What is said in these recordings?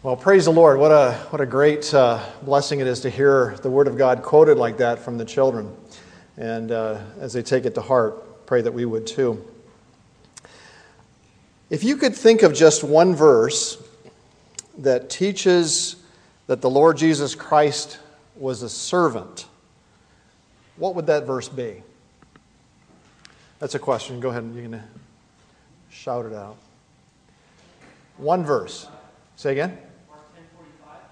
Well, praise the Lord. What a, what a great uh, blessing it is to hear the Word of God quoted like that from the children. And uh, as they take it to heart, pray that we would too. If you could think of just one verse that teaches that the Lord Jesus Christ was a servant, what would that verse be? That's a question. Go ahead and you can shout it out. One verse. Say again.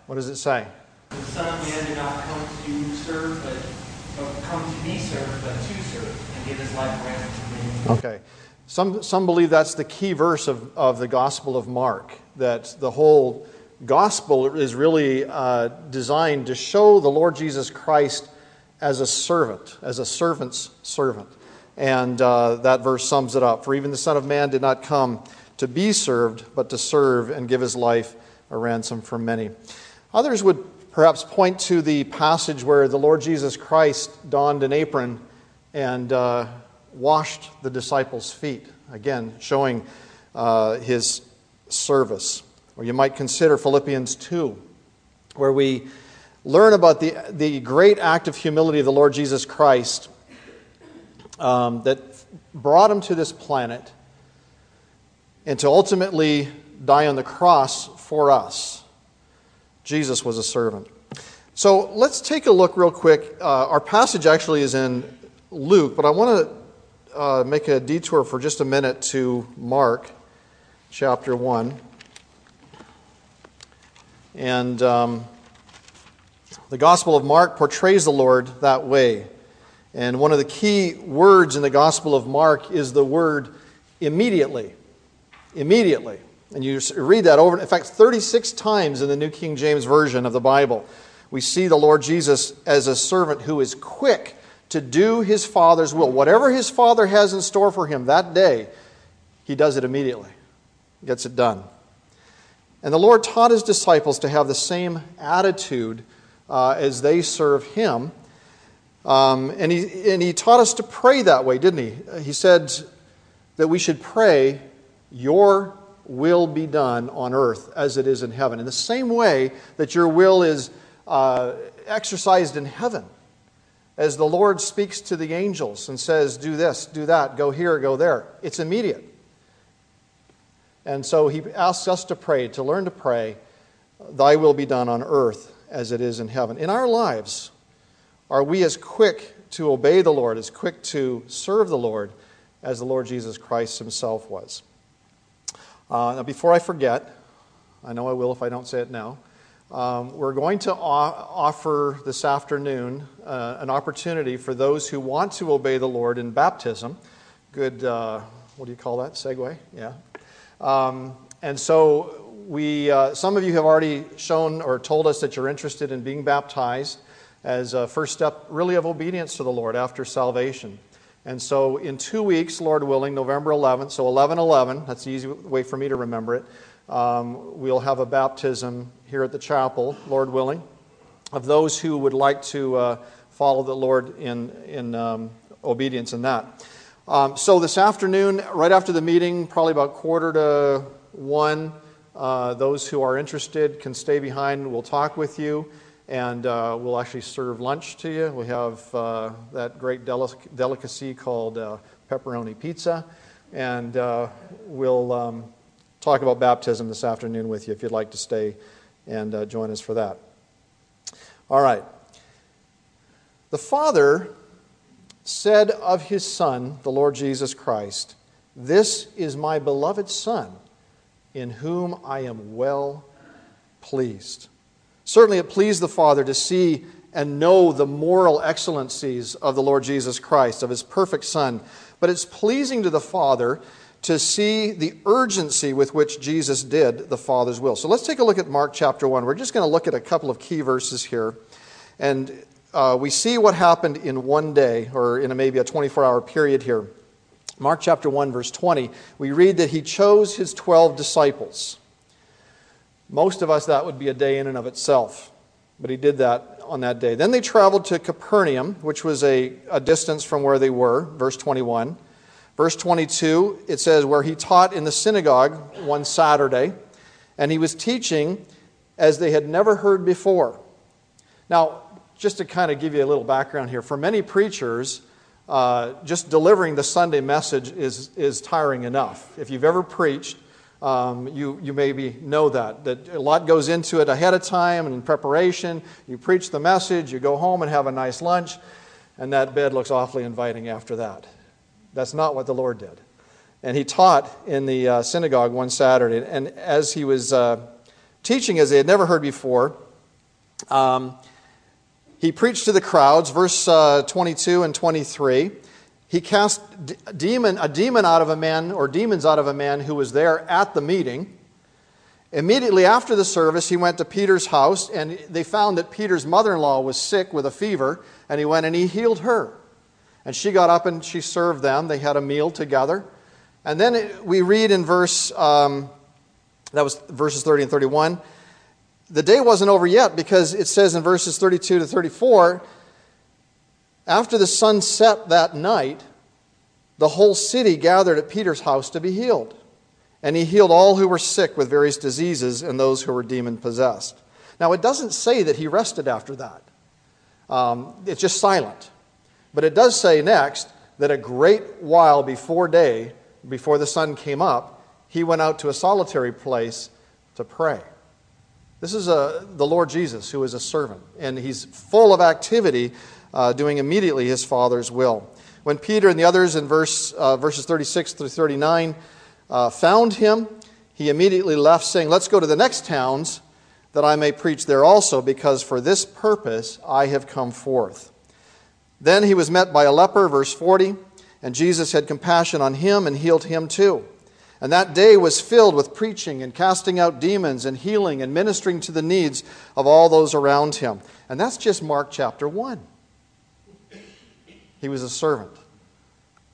What does it say? The Son of Man did not come to serve, but or come to be served, but to serve and give his life ransom for many. Okay. Some, some believe that's the key verse of, of the Gospel of Mark, that the whole Gospel is really uh, designed to show the Lord Jesus Christ as a servant, as a servant's servant. And uh, that verse sums it up. For even the Son of Man did not come to be served, but to serve and give his life a ransom for many. Others would perhaps point to the passage where the Lord Jesus Christ donned an apron and uh, washed the disciples' feet, again, showing uh, his service. Or you might consider Philippians 2, where we learn about the, the great act of humility of the Lord Jesus Christ um, that brought him to this planet and to ultimately die on the cross for us. Jesus was a servant. So let's take a look real quick. Uh, our passage actually is in Luke, but I want to uh, make a detour for just a minute to Mark chapter 1. And um, the Gospel of Mark portrays the Lord that way. And one of the key words in the Gospel of Mark is the word immediately. Immediately. And you read that over, in fact, 36 times in the New King James Version of the Bible. We see the Lord Jesus as a servant who is quick to do his Father's will. Whatever his Father has in store for him that day, he does it immediately, gets it done. And the Lord taught his disciples to have the same attitude uh, as they serve him. Um, and, he, and he taught us to pray that way, didn't he? He said that we should pray, Your will be done on earth as it is in heaven. In the same way that your will is uh, exercised in heaven, as the Lord speaks to the angels and says, Do this, do that, go here, go there, it's immediate. And so he asks us to pray, to learn to pray, Thy will be done on earth as it is in heaven. In our lives, are we as quick to obey the Lord, as quick to serve the Lord as the Lord Jesus Christ himself was? Uh, now, before I forget, I know I will if I don't say it now. Um, we're going to o- offer this afternoon uh, an opportunity for those who want to obey the Lord in baptism. Good, uh, what do you call that? Segue? Yeah. Um, and so, we, uh, some of you have already shown or told us that you're interested in being baptized as a first step, really, of obedience to the Lord after salvation. And so, in two weeks, Lord willing, November 11th, so 11 11, that's the easy way for me to remember it, um, we'll have a baptism here at the chapel, Lord willing, of those who would like to uh, follow the Lord in, in um, obedience in that. Um, so, this afternoon, right after the meeting, probably about quarter to one, uh, those who are interested can stay behind. We'll talk with you and uh, we'll actually serve lunch to you. We have uh, that great delic- delicacy called uh, pepperoni pizza, and uh, we'll um, talk about baptism this afternoon with you if you'd like to stay and uh, join us for that. All right. The Father said of his Son, the Lord Jesus Christ, This is my beloved Son, in whom I am well pleased. Certainly, it pleased the Father to see and know the moral excellencies of the Lord Jesus Christ, of his perfect Son. But it's pleasing to the Father to see the urgency with which Jesus did the Father's will. So let's take a look at Mark chapter 1. We're just going to look at a couple of key verses here. And uh, we see what happened in one day, or in a, maybe a 24 hour period here. Mark chapter 1, verse 20, we read that he chose his 12 disciples. Most of us, that would be a day in and of itself. But he did that on that day. Then they traveled to Capernaum, which was a, a distance from where they were, verse 21. Verse 22, it says, where he taught in the synagogue one Saturday, and he was teaching, as they had never heard before. Now, just to kind of give you a little background here, for many preachers, uh, just delivering the Sunday message is, is tiring enough. If you've ever preached, um, you, you maybe know that, that a lot goes into it ahead of time and in preparation. You preach the message, you go home and have a nice lunch, and that bed looks awfully inviting after that. That's not what the Lord did. And he taught in the uh, synagogue one Saturday, and as he was uh, teaching as they had never heard before, um, he preached to the crowds, verse uh, 22 and 23. He cast demon, a demon out of a man, or demons out of a man who was there at the meeting. Immediately after the service, he went to Peter's house, and they found that Peter's mother in law was sick with a fever, and he went and he healed her. And she got up and she served them. They had a meal together. And then we read in verse, um, that was verses 30 and 31 the day wasn't over yet because it says in verses 32 to 34 after the sun set that night, the whole city gathered at Peter's house to be healed. And he healed all who were sick with various diseases and those who were demon possessed. Now, it doesn't say that he rested after that, um, it's just silent. But it does say next that a great while before day, before the sun came up, he went out to a solitary place to pray. This is a, the Lord Jesus, who is a servant, and he's full of activity, uh, doing immediately his Father's will. When Peter and the others in verse, uh, verses 36 through 39 uh, found him, he immediately left, saying, Let's go to the next towns, that I may preach there also, because for this purpose I have come forth. Then he was met by a leper, verse 40, and Jesus had compassion on him and healed him too. And that day was filled with preaching and casting out demons and healing and ministering to the needs of all those around him. And that's just Mark chapter 1. He was a servant,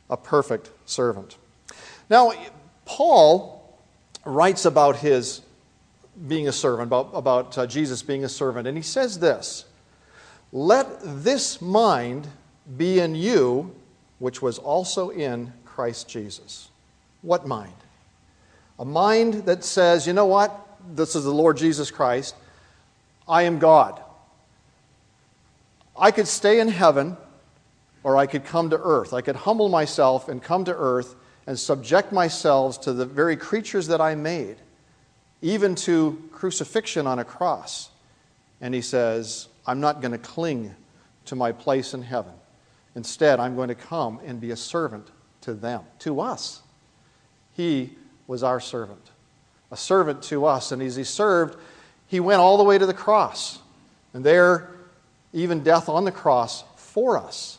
a perfect servant. Now, Paul writes about his being a servant, about, about uh, Jesus being a servant, and he says this Let this mind be in you, which was also in Christ Jesus. What mind? A mind that says, you know what? This is the Lord Jesus Christ. I am God. I could stay in heaven or I could come to earth. I could humble myself and come to earth and subject myself to the very creatures that I made, even to crucifixion on a cross. And he says, I'm not going to cling to my place in heaven. Instead, I'm going to come and be a servant to them, to us. He was our servant, a servant to us. And as he served, he went all the way to the cross. And there, even death on the cross for us.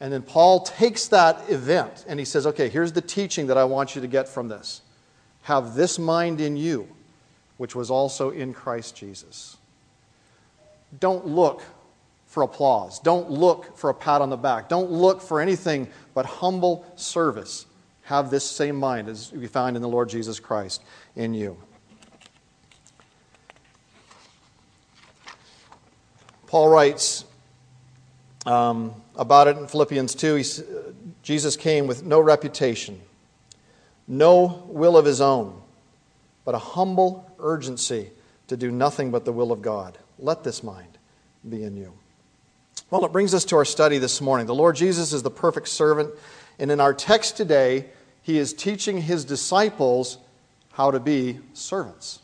And then Paul takes that event and he says, okay, here's the teaching that I want you to get from this. Have this mind in you, which was also in Christ Jesus. Don't look for applause. Don't look for a pat on the back. Don't look for anything but humble service have this same mind as we find in the Lord Jesus Christ in you. Paul writes um, about it in Philippians 2. He, Jesus came with no reputation, no will of his own, but a humble urgency to do nothing but the will of God. Let this mind be in you. Well, it brings us to our study this morning. The Lord Jesus is the perfect servant, and in our text today, he is teaching his disciples how to be servants,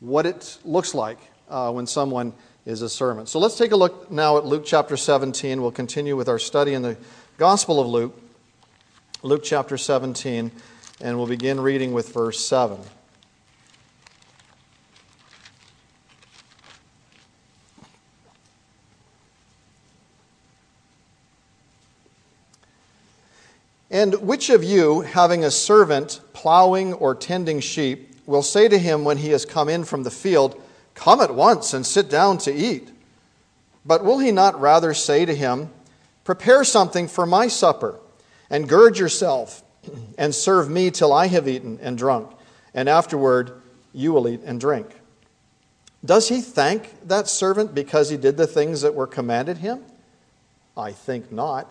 what it looks like uh, when someone is a sermon. So let's take a look now at Luke chapter 17. We'll continue with our study in the Gospel of Luke, Luke chapter 17, and we'll begin reading with verse 7. And which of you, having a servant plowing or tending sheep, will say to him when he has come in from the field, Come at once and sit down to eat? But will he not rather say to him, Prepare something for my supper, and gird yourself, and serve me till I have eaten and drunk, and afterward you will eat and drink? Does he thank that servant because he did the things that were commanded him? I think not.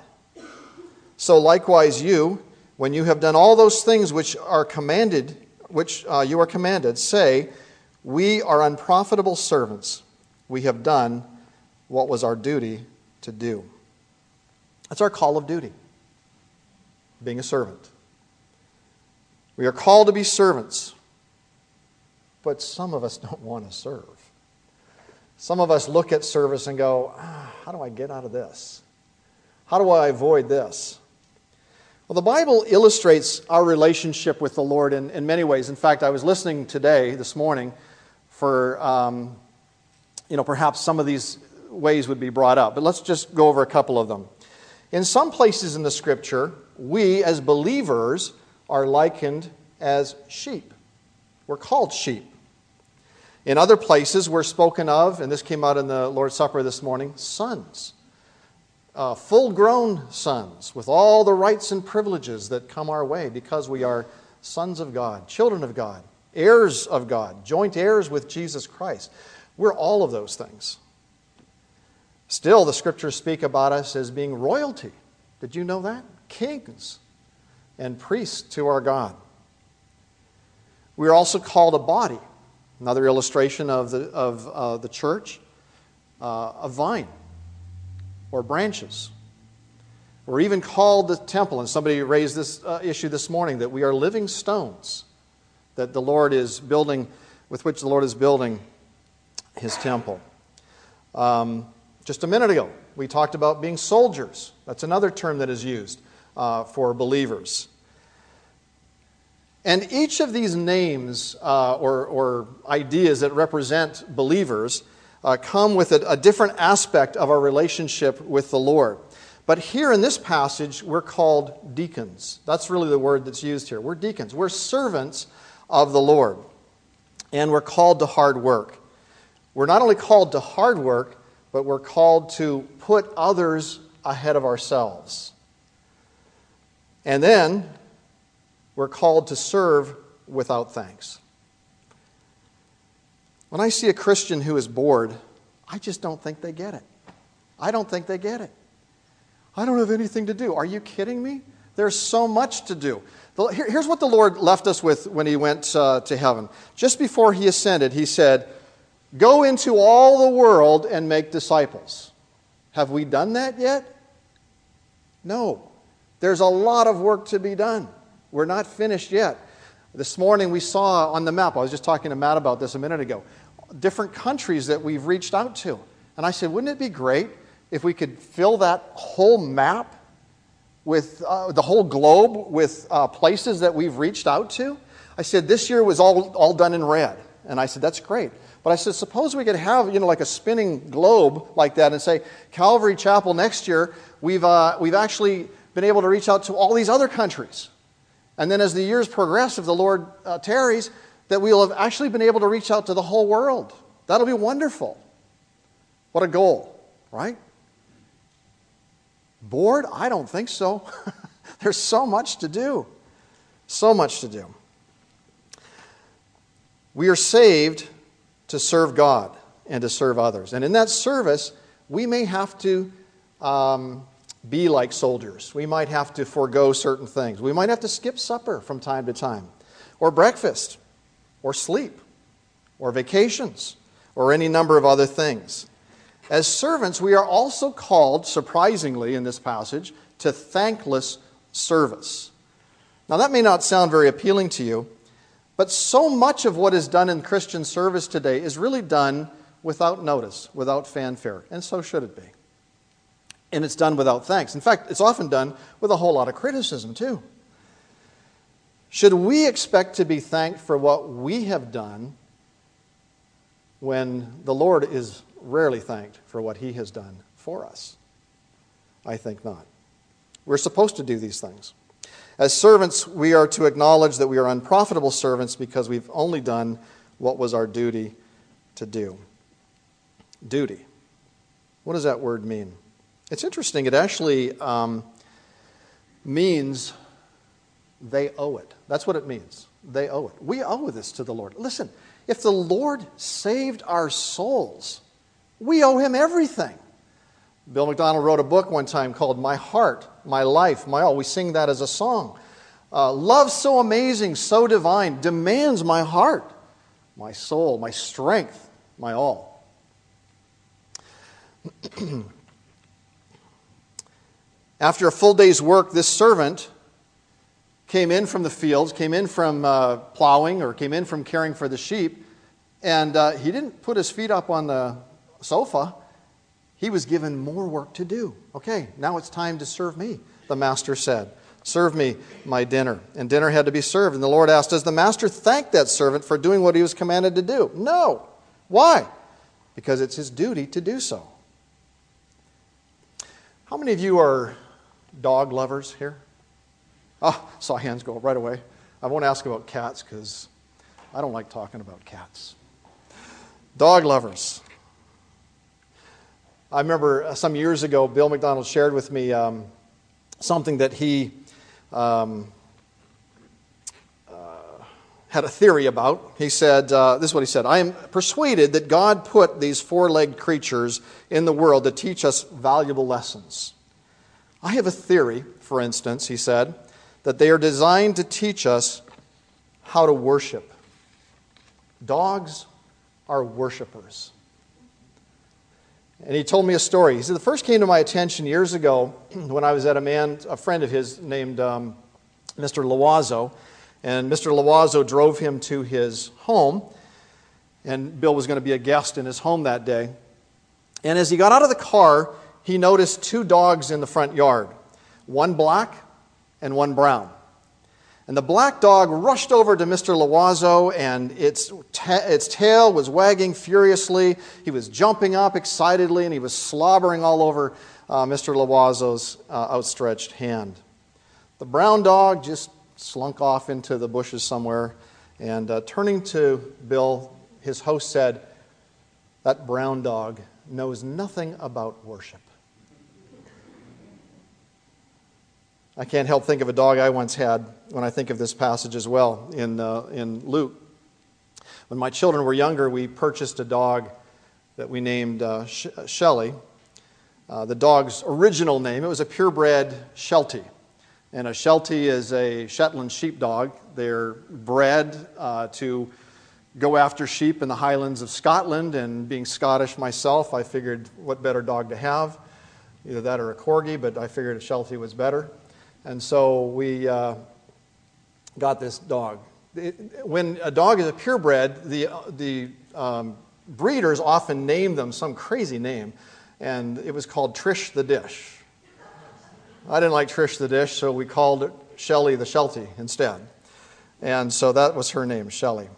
So likewise, you, when you have done all those things which are commanded, which uh, you are commanded, say, We are unprofitable servants. We have done what was our duty to do. That's our call of duty, being a servant. We are called to be servants, but some of us don't want to serve. Some of us look at service and go, ah, How do I get out of this? How do I avoid this? Well, the Bible illustrates our relationship with the Lord in, in many ways. In fact, I was listening today, this morning, for, um, you know, perhaps some of these ways would be brought up. But let's just go over a couple of them. In some places in the scripture, we as believers are likened as sheep. We're called sheep. In other places, we're spoken of, and this came out in the Lord's Supper this morning, sons uh, full grown sons with all the rights and privileges that come our way because we are sons of God, children of God, heirs of God, joint heirs with Jesus Christ. We're all of those things. Still, the scriptures speak about us as being royalty. Did you know that? Kings and priests to our God. We are also called a body. Another illustration of the, of, uh, the church, uh, a vine or branches. We're even called the temple, and somebody raised this uh, issue this morning that we are living stones that the Lord is building, with which the Lord is building his temple. Um, just a minute ago, we talked about being soldiers. That's another term that is used uh, for believers. And each of these names uh, or, or, ideas that represent believers uh, come with a, a different aspect of our relationship with the Lord. But here in this passage, we're called deacons. That's really the word that's used here. We're deacons. We're servants of the Lord. And we're called to hard work. We're not only called to hard work, but we're called to put others ahead of ourselves. And then we're called to serve without thanks. When I see a Christian who is bored, I just don't think they get it. I don't think they get it. I don't have anything to do. Are you kidding me? There's so much to do. Here's what the Lord left us with when He went uh, to heaven. Just before He ascended, He said, Go into all the world and make disciples. Have we done that yet? No. There's a lot of work to be done. We're not finished yet. This morning we saw on the map, I was just talking to Matt about this a minute ago, different countries that we've reached out to. And I said, wouldn't it be great if we could fill that whole map with uh, the whole globe with uh, places that we've reached out to? I said, this year was all, all done in red. And I said, that's great. But I said, suppose we could have, you know, like a spinning globe like that and say, Calvary Chapel next year, we've, uh, we've actually been able to reach out to all these other countries. And then as the years progress, if the Lord uh, tarries, that we'll have actually been able to reach out to the whole world. That'll be wonderful. What a goal, right? Bored? I don't think so. There's so much to do. So much to do. We are saved to serve God and to serve others. And in that service, we may have to um, be like soldiers. We might have to forego certain things. We might have to skip supper from time to time, or breakfast, or sleep, or vacations, or any number of other things. As servants, we are also called, surprisingly in this passage, to thankless service. Now, that may not sound very appealing to you, but so much of what is done in Christian service today is really done without notice, without fanfare, and so should it be and it's done without thanks. In fact, it's often done with a whole lot of criticism, too. Should we expect to be thanked for what we have done when the Lord is rarely thanked for what he has done for us? I think not. We're supposed to do these things. As servants, we are to acknowledge that we are unprofitable servants because we've only done what was our duty to do. Duty. What does that word mean? It's interesting. It actually um, means they owe it. That's what it means. They owe it. We owe this to the Lord. Listen, if the Lord saved our souls, we owe him everything. Bill MacDonald wrote a book one time called My Heart, My Life, My All. We sing that as a song. Uh, love so amazing, so divine, demands my heart. my soul, my strength, my all. After a full day's work, this servant came in from the fields, came in from uh, plowing, or came in from caring for the sheep, and uh, he didn't put his feet up on the sofa. He was given more work to do. Okay, now it's time to serve me, the master said. Serve me my dinner. And dinner had to be served. And the Lord asked, Does the master thank that servant for doing what he was commanded to do? No. Why? Because it's his duty to do so. How many of you are dog lovers here? Oh, saw hands go up right away. I won't ask about cats because I don't like talking about cats. Dog lovers. I remember uh, some years ago, Bill MacDonald shared with me um, something that he um, uh, had a theory about. He said, uh, This is what he said I am persuaded that God put these four legged creatures in the world to teach us valuable lessons. I have a theory, for instance, he said, that they are designed to teach us how to worship. Dogs are worshipers. And he told me a story. He said, The first came to my attention years ago when I was at a man, a friend of his named um, Mr. Loazo. And Mr. Loazo drove him to his home. And Bill was going to be a guest in his home that day. And as he got out of the car, he noticed two dogs in the front yard one black and one brown. And the black dog rushed over to Mr. Loazo, and its, ta- its tail was wagging furiously. He was jumping up excitedly, and he was slobbering all over uh, Mr. Loazo's uh, outstretched hand. The brown dog just slunk off into the bushes somewhere, and uh, turning to Bill, his host said, That brown dog knows nothing about worship. I can't help think of a dog I once had when I think of this passage as well in, uh, in Luke. When my children were younger, we purchased a dog that we named uh, Sh- Shelly. Uh, the dog's original name, it was a purebred Sheltie. And a Sheltie is a Shetland sheepdog. They're bred uh, to go after sheep in the highlands of Scotland. And being Scottish myself, I figured what better dog to have? Either that or a corgi, but I figured a Sheltie was better. And so we uh, got this dog. It, when a dog is a purebred, the, the um, breeders often name them some crazy name, and it was called Trish the Dish. I didn't like Trish the Dish, so we called it Shelly the Sheltie instead. And so that was her name, Shelly.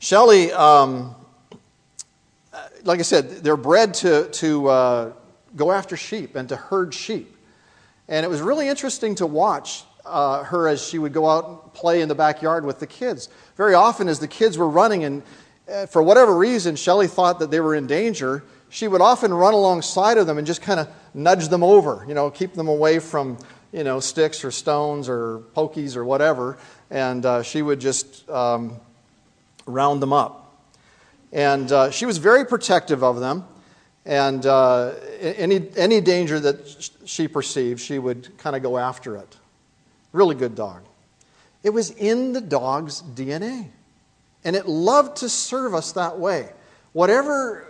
Shelly, um, like I said, they're bred to, to uh, go after sheep and to herd sheep. And it was really interesting to watch uh, her as she would go out and play in the backyard with the kids. Very often, as the kids were running, and uh, for whatever reason, Shelley thought that they were in danger, she would often run alongside of them and just kind of nudge them over, you know, keep them away from, you know, sticks or stones or pokies or whatever. And uh, she would just um, round them up. And uh, she was very protective of them. And uh, any, any danger that she perceived, she would kind of go after it. Really good dog. It was in the dog's DNA. And it loved to serve us that way. Whatever,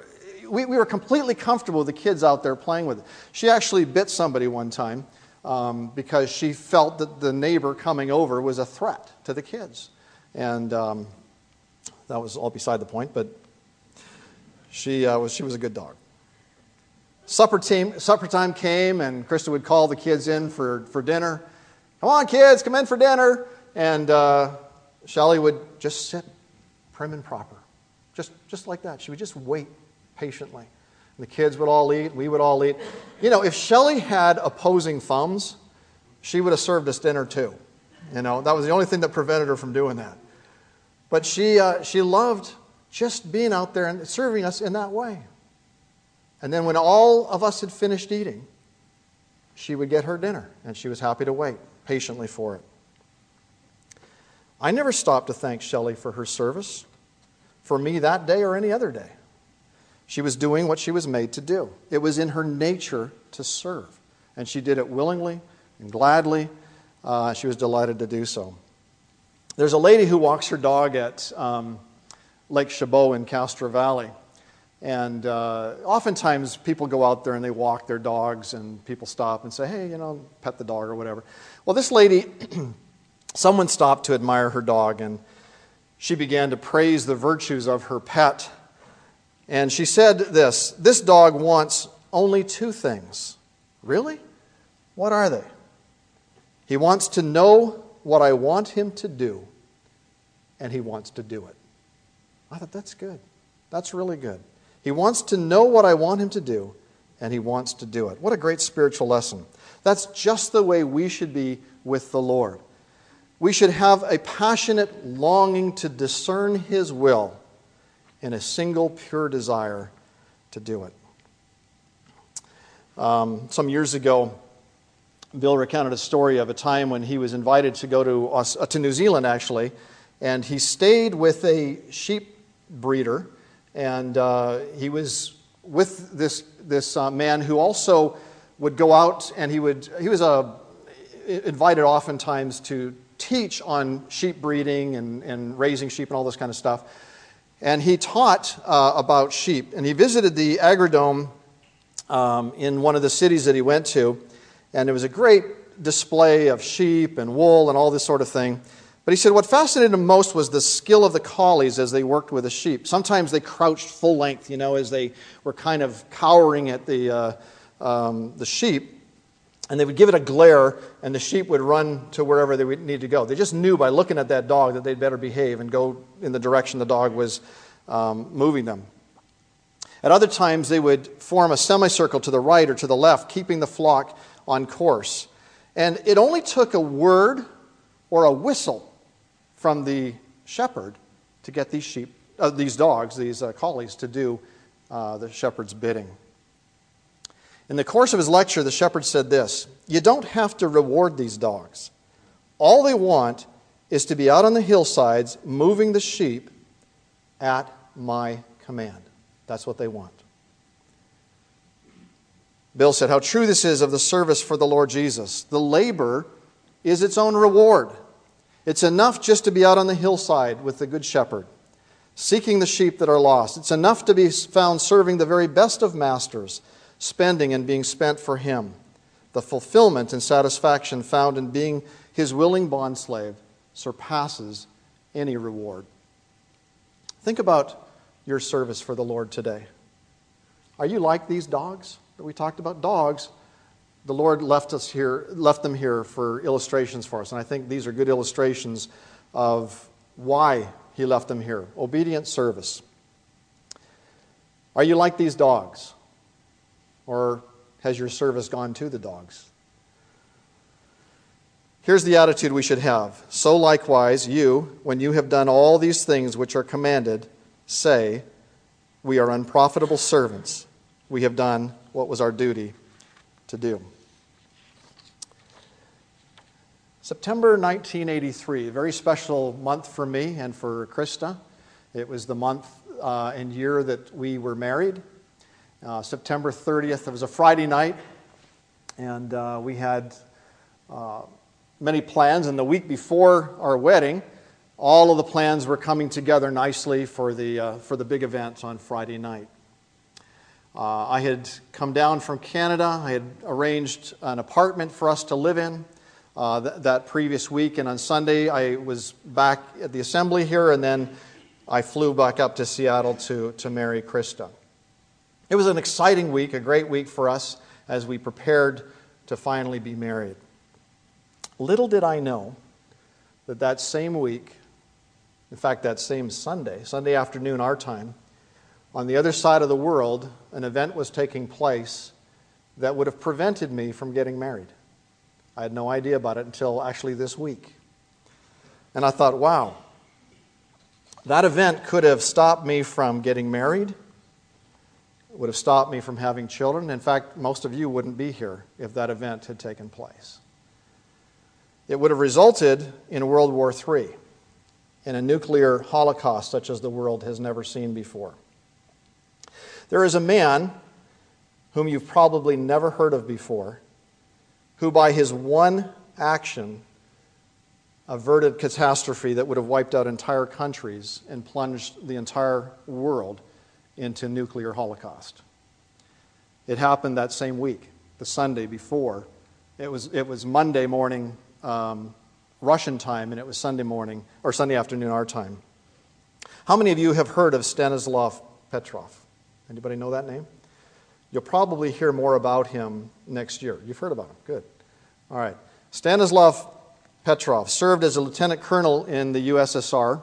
we, we were completely comfortable with the kids out there playing with it. She actually bit somebody one time um, because she felt that the neighbor coming over was a threat to the kids. And um, that was all beside the point, but she, uh, was, she was a good dog supper, team, supper time came, and Krista would call the kids in for, for dinner. Come on, kids, come in for dinner. And uh, Shelly would just sit prim and proper, just, just like that. She would just wait patiently. And the kids would all eat, we would all eat. You know, if Shelly had opposing thumbs, she would have served us dinner too. You know, that was the only thing that prevented her from doing that. But she, uh, she loved just being out there and serving us in that way. And then when all of us had finished eating, she would get her dinner, and she was happy to wait patiently for it. I never stopped to thank Shelley for her service, for me that day or any other day. She was doing what she was made to do. It was in her nature to serve, and she did it willingly and gladly. Uh, she was delighted to do so. There's a lady who walks her dog at um, Lake Chabot in Castro Valley. And uh, oftentimes people go out there and they walk their dogs, and people stop and say, hey, you know, pet the dog or whatever. Well, this lady, someone stopped to admire her dog, and she began to praise the virtues of her pet. And she said this This dog wants only two things. Really? What are they? He wants to know what I want him to do, and he wants to do it. I thought that's good. That's really good. He wants to know what I want him to do, and he wants to do it. What a great spiritual lesson. That's just the way we should be with the Lord. We should have a passionate longing to discern his will and a single pure desire to do it. Um, some years ago, Bill recounted a story of a time when he was invited to go to, uh, to New Zealand, actually, and he stayed with a sheep breeder, and uh, he was with this, this uh, man who also would go out and he would he was uh, invited oftentimes to teach on sheep breeding and, and raising sheep and all this kind of stuff. And he taught uh, about sheep. And he visited the agrodome um, in one of the cities that he went to. And it was a great display of sheep and wool and all this sort of thing but he said what fascinated him most was the skill of the collies as they worked with the sheep. Sometimes they crouched full length, you know, as they were kind of cowering at the, uh, um, the sheep. And they would give it a glare, and the sheep would run to wherever they would need to go. They just knew by looking at that dog that they'd better behave and go in the direction the dog was um, moving them. At other times, they would form a semicircle to the right or to the left, keeping the flock on course. And it only took a word or a whistle from the shepherd to get these sheep, uh, these dogs, these uh, collies, to do uh, the shepherd's bidding. In the course of his lecture, the shepherd said this You don't have to reward these dogs. All they want is to be out on the hillsides moving the sheep at my command. That's what they want. Bill said, How true this is of the service for the Lord Jesus. The labor is its own reward. It's enough just to be out on the hillside with the Good Shepherd, seeking the sheep that are lost. It's enough to be found serving the very best of masters, spending and being spent for Him. The fulfillment and satisfaction found in being His willing bondslave surpasses any reward. Think about your service for the Lord today. Are you like these dogs that we talked about? Dogs the Lord left us here, left them here for illustrations for us, and I think these are good illustrations of why He left them here. Obedient service. Are you like these dogs? Or has your service gone to the dogs? Here's the attitude we should have. So likewise, you, when you have done all these things which are commanded, say, We are unprofitable servants. We have done what was our duty to do. September 1983, a very special month for me and for Krista. It was the month uh, and year that we were married. Uh, September 30th, it was a Friday night, and uh, we had uh, many plans. And the week before our wedding, all of the plans were coming together nicely for the, uh, for the big event on Friday night. Uh, I had come down from Canada. I had arranged an apartment for us to live in uh, th- that previous week. And on Sunday, I was back at the assembly here, and then I flew back up to Seattle to, to marry Krista. It was an exciting week, a great week for us as we prepared to finally be married. Little did I know that that same week, in fact, that same Sunday, Sunday afternoon, our time, on the other side of the world, an event was taking place that would have prevented me from getting married. I had no idea about it until actually this week. And I thought, wow, that event could have stopped me from getting married, it would have stopped me from having children. In fact, most of you wouldn't be here if that event had taken place. It would have resulted in World War III, in a nuclear holocaust such as the world has never seen before. There is a man whom you've probably never heard of before who by his one action averted catastrophe that would have wiped out entire countries and plunged the entire world into nuclear holocaust. It happened that same week, the Sunday before. It was, it was Monday morning um, Russian time, and it was Sunday morning, or Sunday afternoon our time. How many of you have heard of Stanislav Petrov? Anybody know that name? You'll probably hear more about him next year. You've heard about him. Good. All right. Stanislav Petrov served as a lieutenant colonel in the USSR,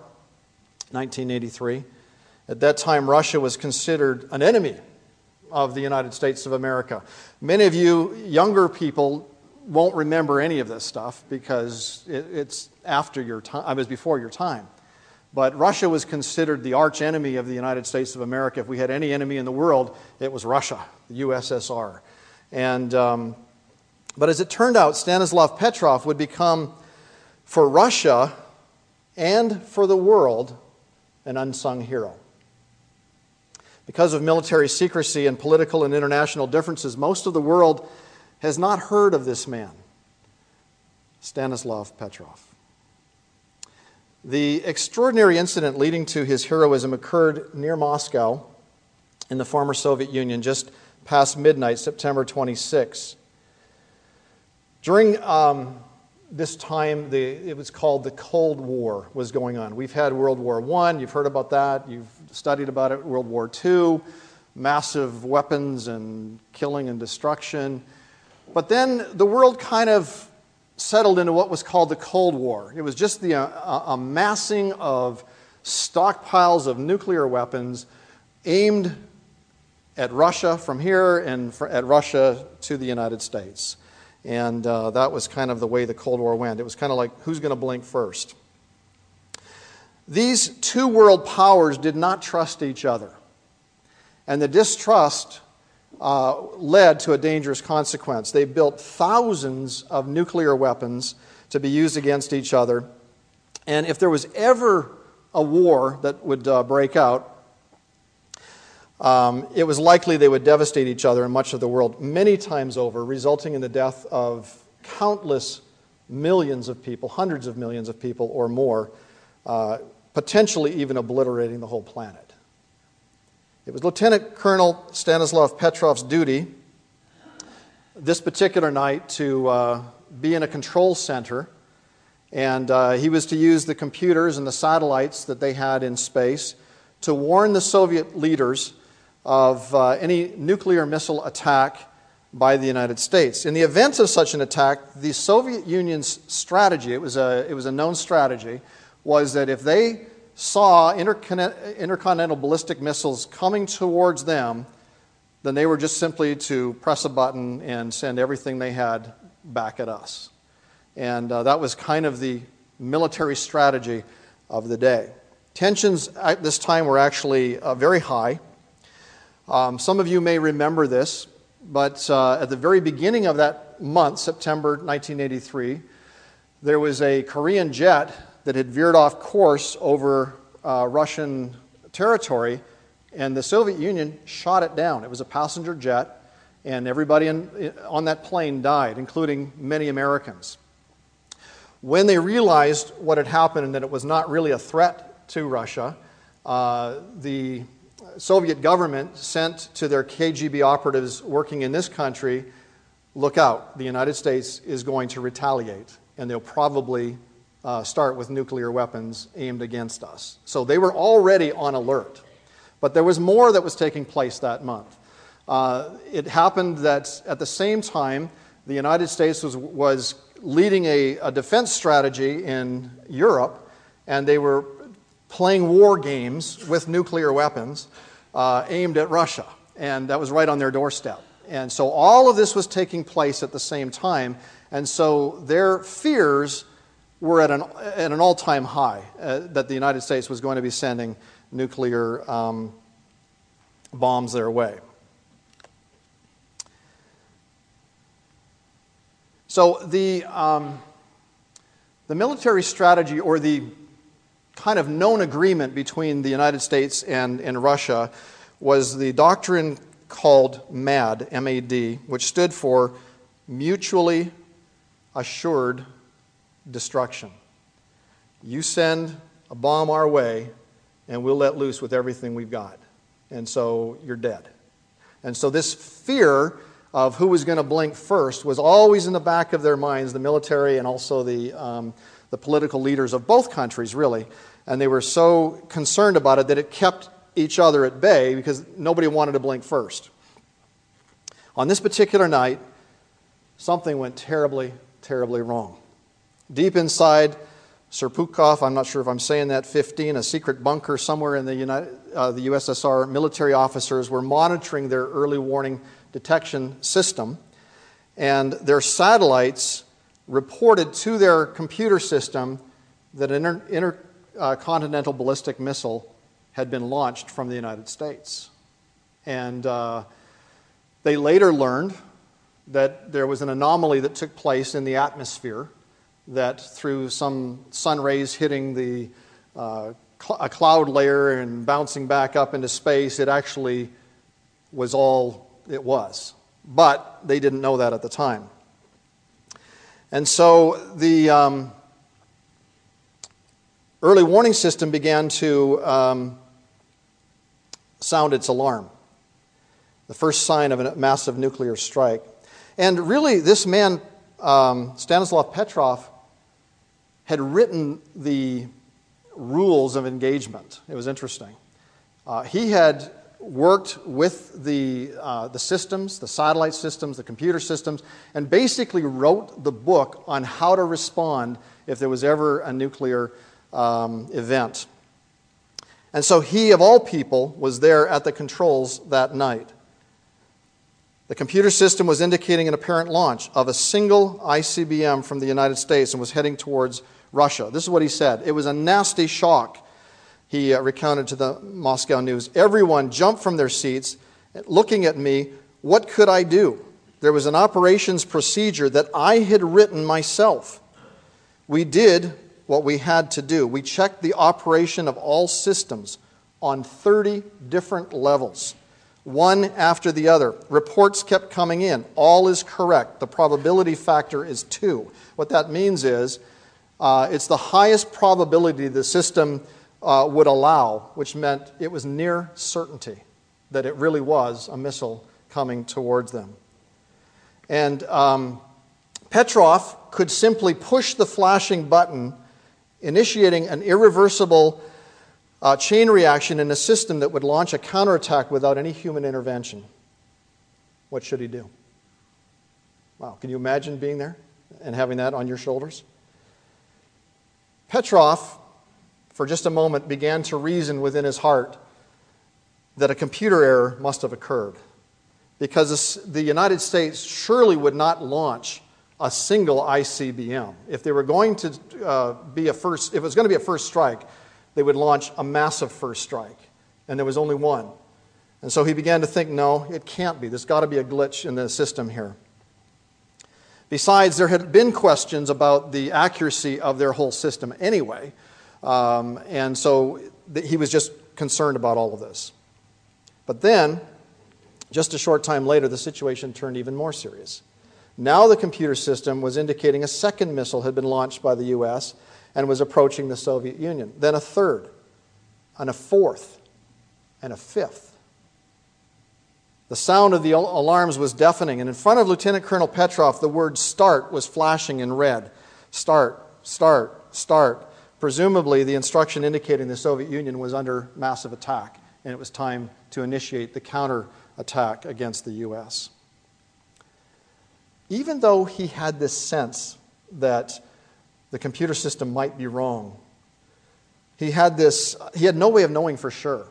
1983. At that time, Russia was considered an enemy of the United States of America. Many of you younger people won't remember any of this stuff because it, it's after your time, it was before your time. But Russia was considered the arch enemy of the United States of America. If we had any enemy in the world, it was Russia, the USSR. And, um, but as it turned out, Stanislav Petrov would become, for Russia and for the world, an unsung hero. Because of military secrecy and political and international differences, most of the world has not heard of this man, Stanislav Petrov. The extraordinary incident leading to his heroism occurred near Moscow in the former Soviet Union just past midnight, September 26. During um, this time, the, it was called the Cold War was going on. We've had World War I, you've heard about that, you've studied about it, World War II, massive weapons and killing and destruction. But then the world kind of settled into what was called the Cold War. It was just the uh, amassing of stockpiles of nuclear weapons aimed at Russia from here and for, at Russia to the United States. And uh, that was kind of the way the Cold War went. It was kind of like who's going to blink first? These two world powers did not trust each other. And the distrust uh, led to a dangerous consequence. They built thousands of nuclear weapons to be used against each other. And if there was ever a war that would uh, break out, um, it was likely they would devastate each other and much of the world many times over, resulting in the death of countless millions of people, hundreds of millions of people or more, uh, potentially even obliterating the whole planet. It was Lieutenant Colonel Stanislav Petrov's duty this particular night to uh, be in a control center, and uh, he was to use the computers and the satellites that they had in space to warn the Soviet leaders of uh, any nuclear missile attack by the United States. In the event of such an attack, the Soviet Union's strategy, it was a, it was a known strategy, was that if they saw intercontinental ballistic missiles coming towards them, then they were just simply to press a button and send everything they had back at us. And uh, that was kind of the military strategy of the day. Tensions at this time were actually uh, very high. Um, some of you may remember this, but uh, at the very beginning of that month, September 1983, there was a Korean jet that had veered off course over uh, Russian territory, and the Soviet Union shot it down. It was a passenger jet, and everybody in, on that plane died, including many Americans. When they realized what had happened and that it was not really a threat to Russia, uh, the Soviet government sent to their KGB operatives working in this country look out, the United States is going to retaliate, and they'll probably uh, start with nuclear weapons aimed against us. So they were already on alert. But there was more that was taking place that month. Uh, it happened that at the same time, the United States was, was leading a, a defense strategy in Europe, and they were playing war games with nuclear weapons uh, aimed at Russia. And that was right on their doorstep. And so all of this was taking place at the same time. And so their fears were at an, at an all time high uh, that the United States was going to be sending nuclear um, bombs their way. So the, um, the military strategy or the kind of known agreement between the United States and, and Russia was the doctrine called MAD, M A D, which stood for Mutually Assured Destruction. You send a bomb our way, and we'll let loose with everything we've got. And so you're dead. And so this fear of who was going to blink first was always in the back of their minds, the military and also the, um, the political leaders of both countries, really. And they were so concerned about it that it kept each other at bay because nobody wanted to blink first. On this particular night, something went terribly, terribly wrong. Deep inside Serpukhov, I'm not sure if I'm saying that, 15, a secret bunker somewhere in the, United, uh, the USSR, military officers were monitoring their early warning detection system, and their satellites reported to their computer system that an inter, intercontinental uh, ballistic missile had been launched from the United States. And uh, they later learned that there was an anomaly that took place in the atmosphere, that through some sun rays hitting the, uh, cl- a cloud layer and bouncing back up into space, it actually was all it was. But they didn't know that at the time. And so the um, early warning system began to um, sound its alarm. The first sign of a massive nuclear strike. And really, this man, um, Stanislav Petrov, had written the rules of engagement. It was interesting. Uh, he had worked with the, uh, the systems, the satellite systems, the computer systems, and basically wrote the book on how to respond if there was ever a nuclear um, event. And so he, of all people, was there at the controls that night. The computer system was indicating an apparent launch of a single ICBM from the United States and was heading towards Russia. This is what he said. It was a nasty shock, he uh, recounted to the Moscow News. Everyone jumped from their seats, looking at me. What could I do? There was an operations procedure that I had written myself. We did what we had to do. We checked the operation of all systems on 30 different levels, one after the other. Reports kept coming in. All is correct. The probability factor is two. What that means is uh, it's the highest probability the system uh, would allow, which meant it was near certainty that it really was a missile coming towards them. And um, Petrov could simply push the flashing button initiating an irreversible uh, chain reaction in a system that would launch a counterattack without any human intervention. What should he do? Wow, can you imagine being there and having that on your shoulders? Petrov, for just a moment, began to reason within his heart that a computer error must have occurred because the United States surely would not launch a single ICBM. If they were going to uh, be a first, if it was going to be a first strike, they would launch a massive first strike, and there was only one. And so he began to think, no, it can't be. There's got to be a glitch in the system here. Besides, there had been questions about the accuracy of their whole system anyway, um, and so th- he was just concerned about all of this. But then, just a short time later, the situation turned even more serious. Now the computer system was indicating a second missile had been launched by the U.S. and was approaching the Soviet Union. Then a third, and a fourth, and a fifth. The sound of the alarms was deafening, and in front of Lieutenant Colonel Petrov, the word start was flashing in red. Start, start, start. Presumably, the instruction indicating the Soviet Union was under massive attack, and it was time to initiate the counterattack against the U.S even though he had this sense that the computer system might be wrong, he had this, he had no way of knowing for sure.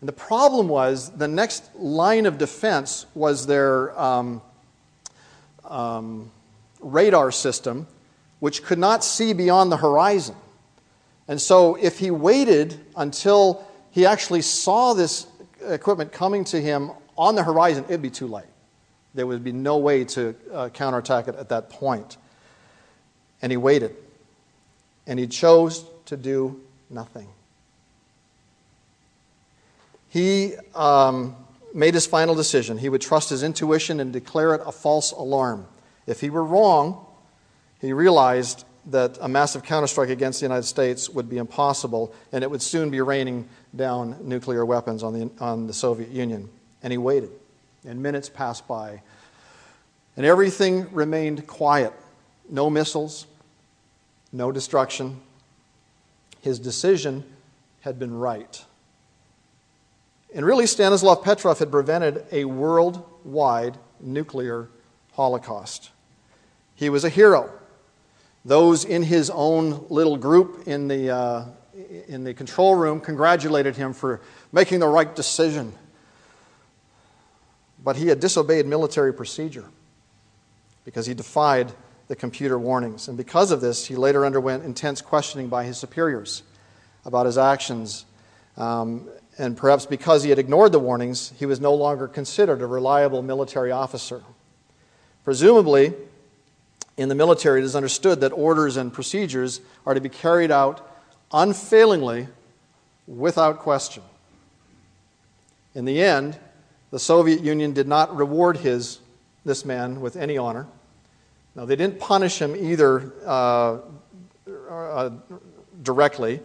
And the problem was the next line of defense was their um, um, radar system, which could not see beyond the horizon. And so, if he waited until he actually saw this equipment coming to him on the horizon, it'd be too late. There would be no way to uh, counterattack it at that point. And he waited. And he chose to do nothing. He um, made his final decision. He would trust his intuition and declare it a false alarm. If he were wrong, he realized that a massive counterstrike against the United States would be impossible, and it would soon be raining down nuclear weapons on the, on the Soviet Union. And he waited, and minutes passed by, and everything remained quiet no missiles, no destruction. His decision had been right. And really, Stanislav Petrov had prevented a worldwide nuclear holocaust. He was a hero. Those in his own little group in the, uh, in the control room congratulated him for making the right decision. But he had disobeyed military procedure because he defied the computer warnings. And because of this, he later underwent intense questioning by his superiors about his actions. Um, and perhaps because he had ignored the warnings, he was no longer considered a reliable military officer. Presumably, in the military, it is understood that orders and procedures are to be carried out unfailingly without question. In the end, the Soviet Union did not reward his, this man with any honor. Now, they didn't punish him either uh, uh, directly,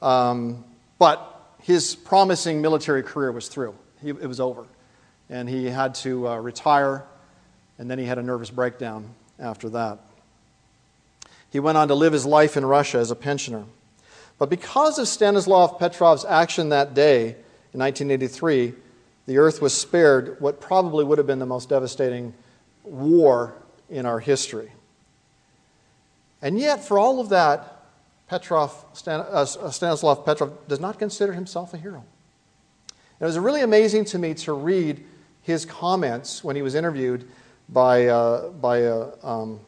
um, but his promising military career was through. He, it was over. And he had to uh, retire, and then he had a nervous breakdown after that. He went on to live his life in Russia as a pensioner. But because of Stanislav Petrov's action that day in 1983, the earth was spared what probably would have been the most devastating war in our history. And yet, for all of that, Petrov, Stan, uh, Stanislav Petrov does not consider himself a hero. And It was really amazing to me to read his comments when he was interviewed by, uh, by uh, um,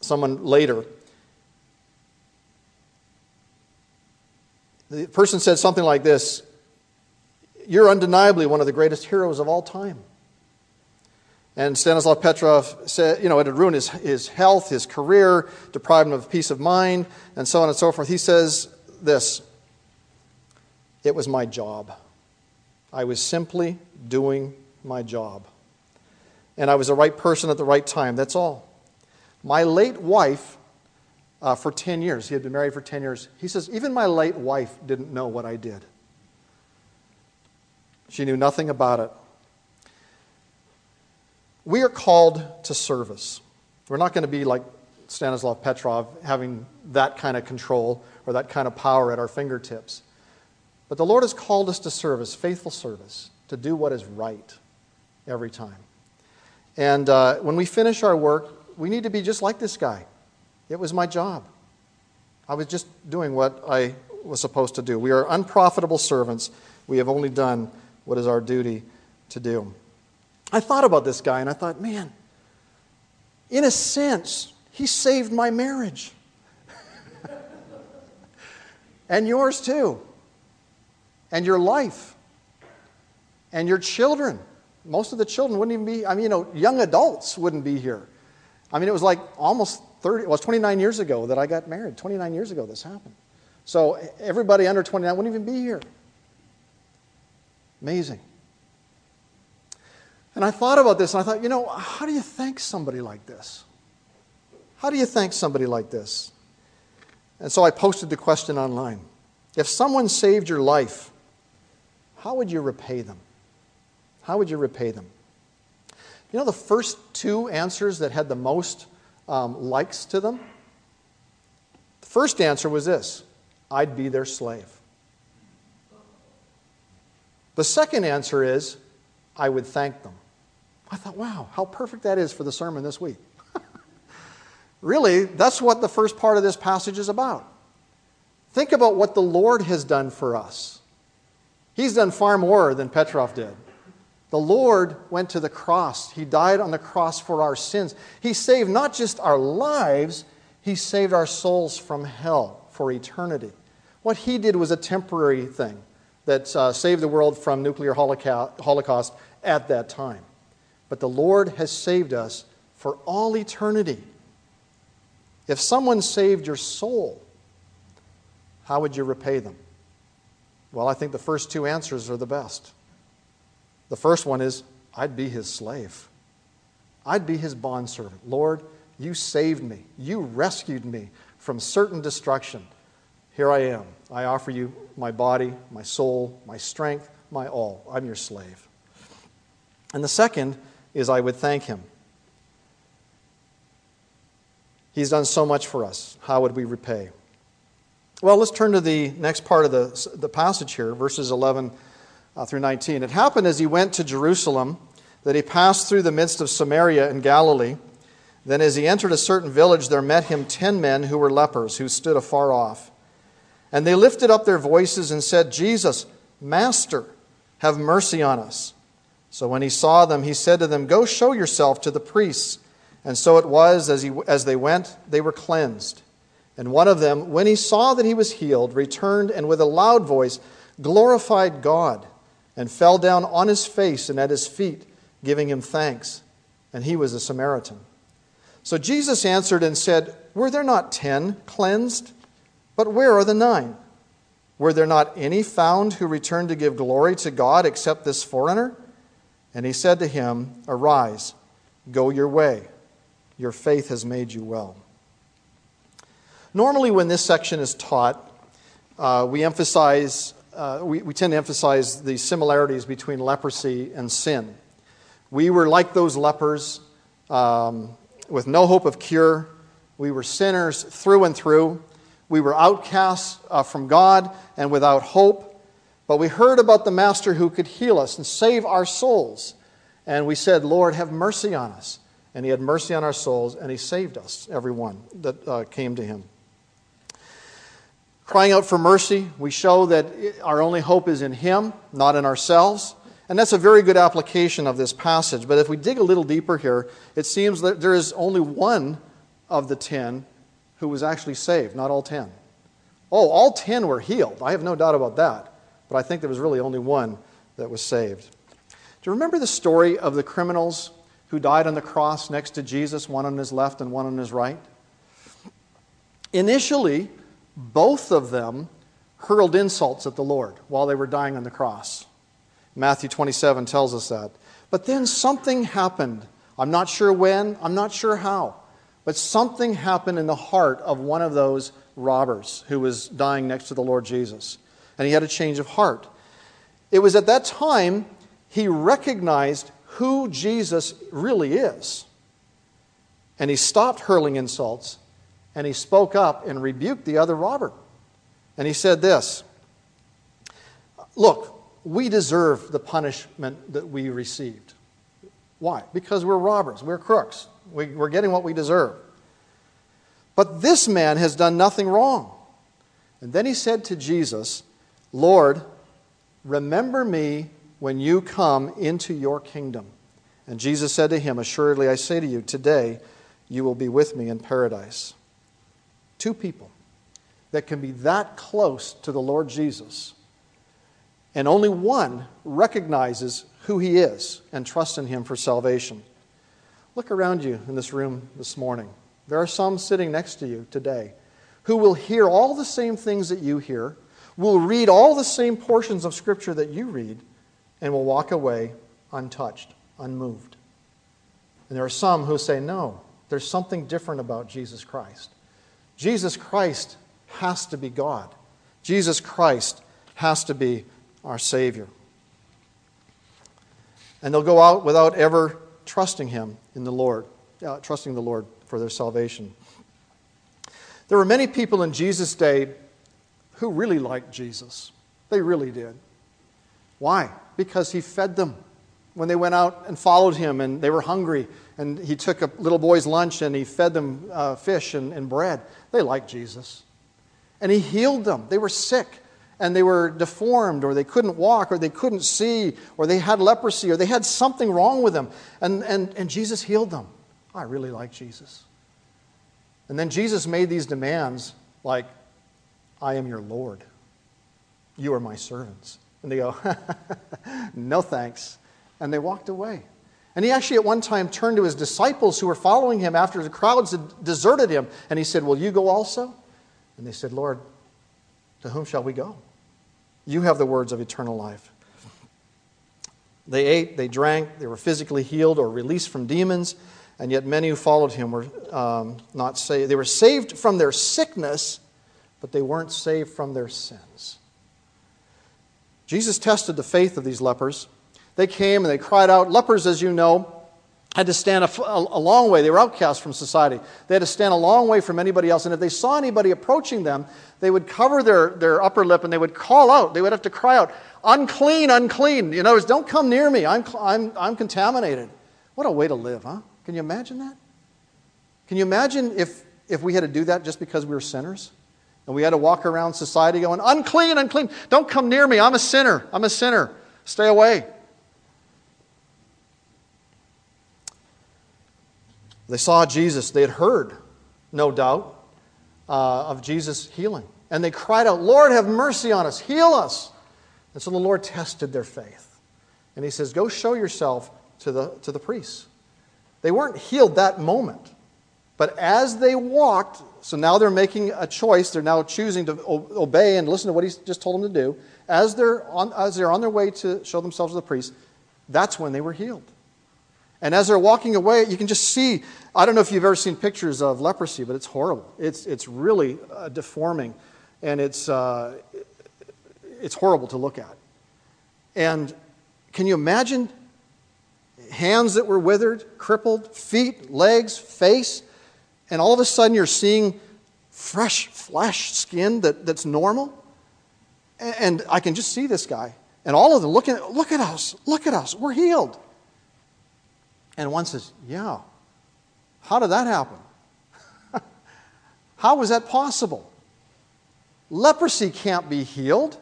someone later. The person said something like this You're undeniably one of the greatest heroes of all time. And Stanislav Petrov said, you know, it had ruined his, his health, his career, deprived him of peace of mind, and so on and so forth. He says this It was my job. I was simply doing my job and I was the right person at the right time. That's all. My late wife, uh, for 10 years, he had been married for 10 years, he says, even my late wife didn't know what I did. She knew nothing about it. We are called to service. We're not going to be like Stanislav Petrov, having that kind of control or that kind of power at our fingertips. But the Lord has called us to service, faithful service, to do what is right every time. And uh, when we finish our work, we need to be just like this guy. It was my job. I was just doing what I was supposed to do. We are unprofitable servants. We have only done what is our duty to do. I thought about this guy and I thought, man, in a sense, he saved my marriage. and yours too. And your life. And your children. Most of the children wouldn't even be, I mean, you know, young adults wouldn't be here. I mean, it was like almost 30, it was 29 years ago that I got married. 29 years ago this happened. So everybody under 29 wouldn't even be here. Amazing. And I thought about this and I thought, you know, how do you thank somebody like this? How do you thank somebody like this? And so I posted the question online If someone saved your life, how would you repay them? How would you repay them? You know the first two answers that had the most um, likes to them? The first answer was this I'd be their slave. The second answer is I would thank them. I thought, wow, how perfect that is for the sermon this week. really, that's what the first part of this passage is about. Think about what the Lord has done for us. He's done far more than Petrov did. The Lord went to the cross. He died on the cross for our sins. He saved not just our lives, He saved our souls from hell for eternity. What He did was a temporary thing that uh, saved the world from nuclear holocaust at that time. But the Lord has saved us for all eternity. If someone saved your soul, how would you repay them? Well, I think the first two answers are the best. The first one is I'd be his slave. I'd be his bondservant. Lord, You saved me. You rescued me from certain destruction. Here I am. I offer you my body, my soul, my strength, my all. I'm your slave. And the second is I would thank him. He's done so much for us. How would we repay? Well, let's turn to the next part of the, the passage here, verses 11 uh, through 19. It happened as he went to Jerusalem that he passed through the midst of Samaria and Galilee. Then, as he entered a certain village, there met him ten men who were lepers, who stood afar off. And they lifted up their voices and said, Jesus, Master, have mercy on us. So when he saw them, he said to them, Go show yourself to the priests. And so it was, as, he, as they went, they were cleansed. And one of them, when he saw that he was healed, returned and with a loud voice glorified God and fell down on his face and at his feet, giving him thanks. And he was a Samaritan. So Jesus answered and said, Were there not ten cleansed? But where are the nine? Were there not any found who returned to give glory to God except this foreigner? And he said to him, Arise, go your way. Your faith has made you well. Normally, when this section is taught, uh, we emphasize, uh, we, we tend to emphasize the similarities between leprosy and sin. We were like those lepers um, with no hope of cure. We were sinners through and through. We were outcasts uh, from God and without hope. But we heard about the Master who could heal us and save our souls. And we said, Lord, have mercy on us. And He had mercy on our souls, and He saved us, everyone that uh, came to Him. Crying out for mercy, we show that our only hope is in Him, not in ourselves. And that's a very good application of this passage. But if we dig a little deeper here, it seems that there is only one of the ten who was actually saved, not all ten. Oh, all ten were healed. I have no doubt about that. But I think there was really only one that was saved. Do you remember the story of the criminals who died on the cross next to Jesus, one on his left and one on his right? Initially, both of them hurled insults at the Lord while they were dying on the cross. Matthew 27 tells us that. But then something happened. I'm not sure when, I'm not sure how, but something happened in the heart of one of those robbers who was dying next to the Lord Jesus. And he had a change of heart. It was at that time he recognized who Jesus really is. And he stopped hurling insults and he spoke up and rebuked the other robber. And he said this Look, we deserve the punishment that we received. Why? Because we're robbers, we're crooks, we, we're getting what we deserve. But this man has done nothing wrong. And then he said to Jesus, Lord, remember me when you come into your kingdom. And Jesus said to him, Assuredly, I say to you, today you will be with me in paradise. Two people that can be that close to the Lord Jesus, and only one recognizes who he is and trusts in him for salvation. Look around you in this room this morning. There are some sitting next to you today who will hear all the same things that you hear, will read all the same portions of Scripture that you read, and will walk away untouched, unmoved. And there are some who say, no, there's something different about Jesus Christ. Jesus Christ has to be God. Jesus Christ has to be our Savior. And they'll go out without ever trusting Him in the Lord, uh, trusting the Lord for their salvation. There were many people in Jesus' day who really liked Jesus. They really did. Why? Because He fed them when they went out and followed Him and they were hungry and he took a little boy's lunch and he fed them uh, fish and, and bread. They liked Jesus. And he healed them. They were sick and they were deformed or they couldn't walk or they couldn't see or they had leprosy or they had something wrong with them. And, and, and Jesus healed them. I really like Jesus. And then Jesus made these demands like, I am your Lord. You are my servants. And they go, no thanks. And they walked away. And he actually, at one time, turned to his disciples who were following him after the crowds had deserted him. And he said, Will you go also? And they said, Lord, to whom shall we go? You have the words of eternal life. They ate, they drank, they were physically healed or released from demons, and yet many who followed him were um, not saved. They were saved from their sickness, but they weren't saved from their sins. Jesus tested the faith of these lepers. They came and they cried out. Lepers, as you know, had to stand a, a, long way. They were outcasts from society. They had to stand a long way from anybody else. And if they saw anybody approaching them, they would cover their, their upper lip and they would call out. They would have to cry out, unclean, unclean. In other words, don't come near me. I'm, I'm, I'm contaminated. What a way to live, huh? Can you imagine that? Can you imagine if, if we had to do that just because we were sinners? And we had to walk around society going, unclean, unclean. Don't come near me. I'm a sinner. I'm a sinner. Stay away. They saw Jesus. They had heard, no doubt, uh, of Jesus' healing. And they cried out, Lord, have mercy on us. Heal us. And so the Lord tested their faith. And he says, Go show yourself to the, to the priests. They weren't healed that moment. But as they walked, so now they're making a choice. They're now choosing to obey and listen to what he just told them to do. As they're on, as they're on their way to show themselves to the priest, that's when they were healed. And as they're walking away, you can just see. I don't know if you've ever seen pictures of leprosy, but it's horrible. It's, it's really uh, deforming, and it's, uh, it's horrible to look at. And can you imagine hands that were withered, crippled, feet, legs, face, and all of a sudden you're seeing fresh flesh, skin that, that's normal? And I can just see this guy. And all of them looking, look at us, look at us, we're healed. And one says, Yeah. How did that happen? How was that possible? Leprosy can't be healed.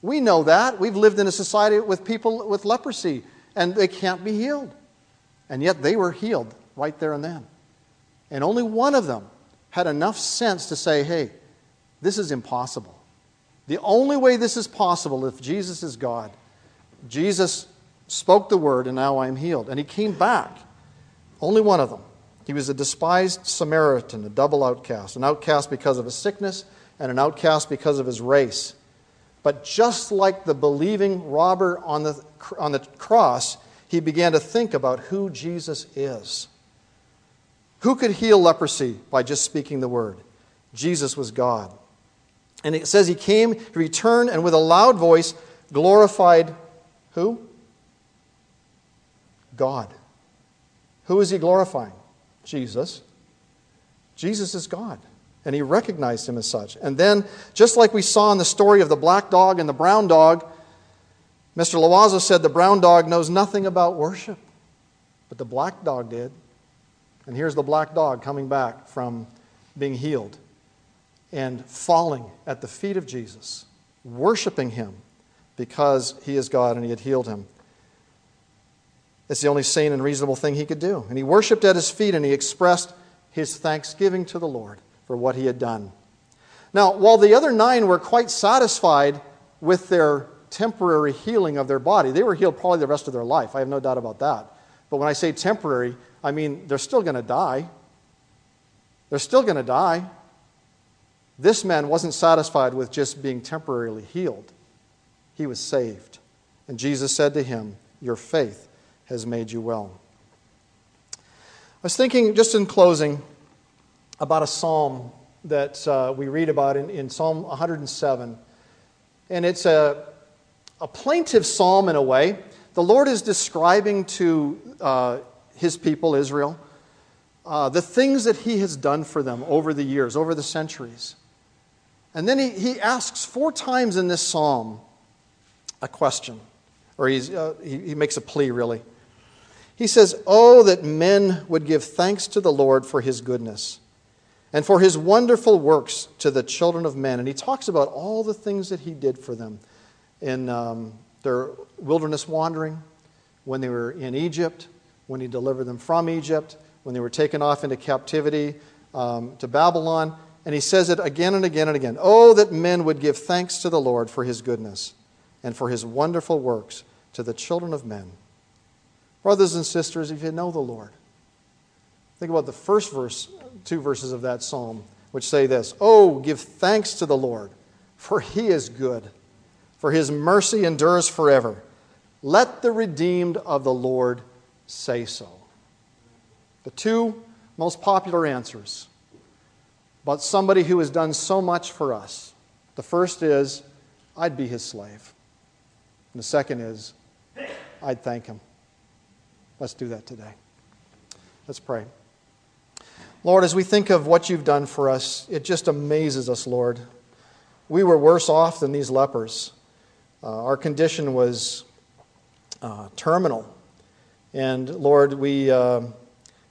We know that. We've lived in a society with people with leprosy, and they can't be healed. And yet they were healed right there and then. And only one of them had enough sense to say, hey, this is impossible. The only way this is possible if Jesus is God, Jesus spoke the word, and now I am healed. And he came back. Only one of them. He was a despised Samaritan, a double outcast, an outcast because of his sickness and an outcast because of his race. But just like the believing robber on the, on the cross, he began to think about who Jesus is. Who could heal leprosy by just speaking the word? Jesus was God. And it says he came, he returned, and with a loud voice glorified who? God. Who is he glorifying? Jesus. Jesus is God. And he recognized him as such. And then, just like we saw in the story of the black dog and the brown dog, Mr. Loazo said the brown dog knows nothing about worship, but the black dog did. And here's the black dog coming back from being healed and falling at the feet of Jesus, worshiping him because he is God and he had healed him. It's the only sane and reasonable thing he could do. And he worshiped at his feet and he expressed his thanksgiving to the Lord for what he had done. Now, while the other nine were quite satisfied with their temporary healing of their body, they were healed probably the rest of their life. I have no doubt about that. But when I say temporary, I mean they're still going to die. They're still going to die. This man wasn't satisfied with just being temporarily healed, he was saved. And Jesus said to him, Your faith has made you well. I was thinking, just in closing, about a psalm that uh, we read about in, in Psalm 107. And it's a, a plaintive psalm in a way. The Lord is describing to uh, his people, Israel, uh, the things that he has done for them over the years, over the centuries. And then he, he asks four times in this psalm a question, or he's, uh, he, he makes a plea, really. He says, Oh, that men would give thanks to the Lord for his goodness and for his wonderful works to the children of men. And he talks about all the things that he did for them in um, their wilderness wandering, when they were in Egypt, when he delivered them from Egypt, when they were taken off into captivity um, to Babylon. And he says it again and again and again. Oh, that men would give thanks to the Lord for his goodness and for his wonderful works to the children of men. Brothers and sisters, if you know the Lord, think about the first verse, two verses of that psalm, which say this Oh, give thanks to the Lord, for he is good, for his mercy endures forever. Let the redeemed of the Lord say so. The two most popular answers about somebody who has done so much for us. The first is, I'd be his slave. And the second is, I'd thank him. Let's do that today. Let's pray. Lord, as we think of what you've done for us, it just amazes us, Lord. We were worse off than these lepers. Uh, our condition was uh, terminal. And Lord, we uh,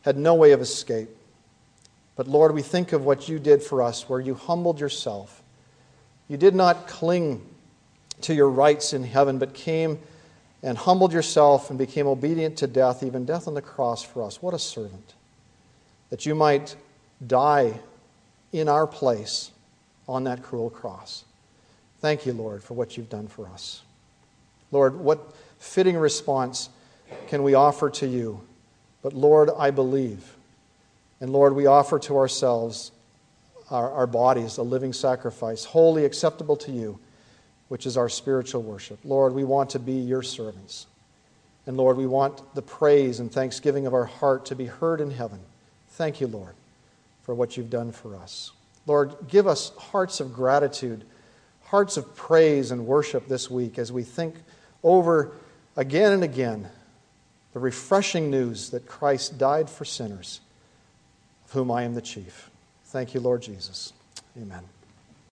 had no way of escape. But Lord, we think of what you did for us, where you humbled yourself. You did not cling to your rights in heaven, but came and humbled yourself and became obedient to death, even death on the cross for us. What a servant. That you might die in our place on that cruel cross. Thank you, Lord, for what you've done for us. Lord, what fitting response can we offer to you? But Lord, I believe. And Lord, we offer to ourselves our, our bodies a living sacrifice, wholly acceptable to you which is our spiritual worship. Lord, we want to be your servants. And Lord, we want the praise and thanksgiving of our heart to be heard in heaven. Thank you, Lord, for what you've done for us. Lord, give us hearts of gratitude, hearts of praise and worship this week as we think over again and again the refreshing news that Christ died for sinners, of whom I am the chief. Thank you, Lord Jesus. Amen.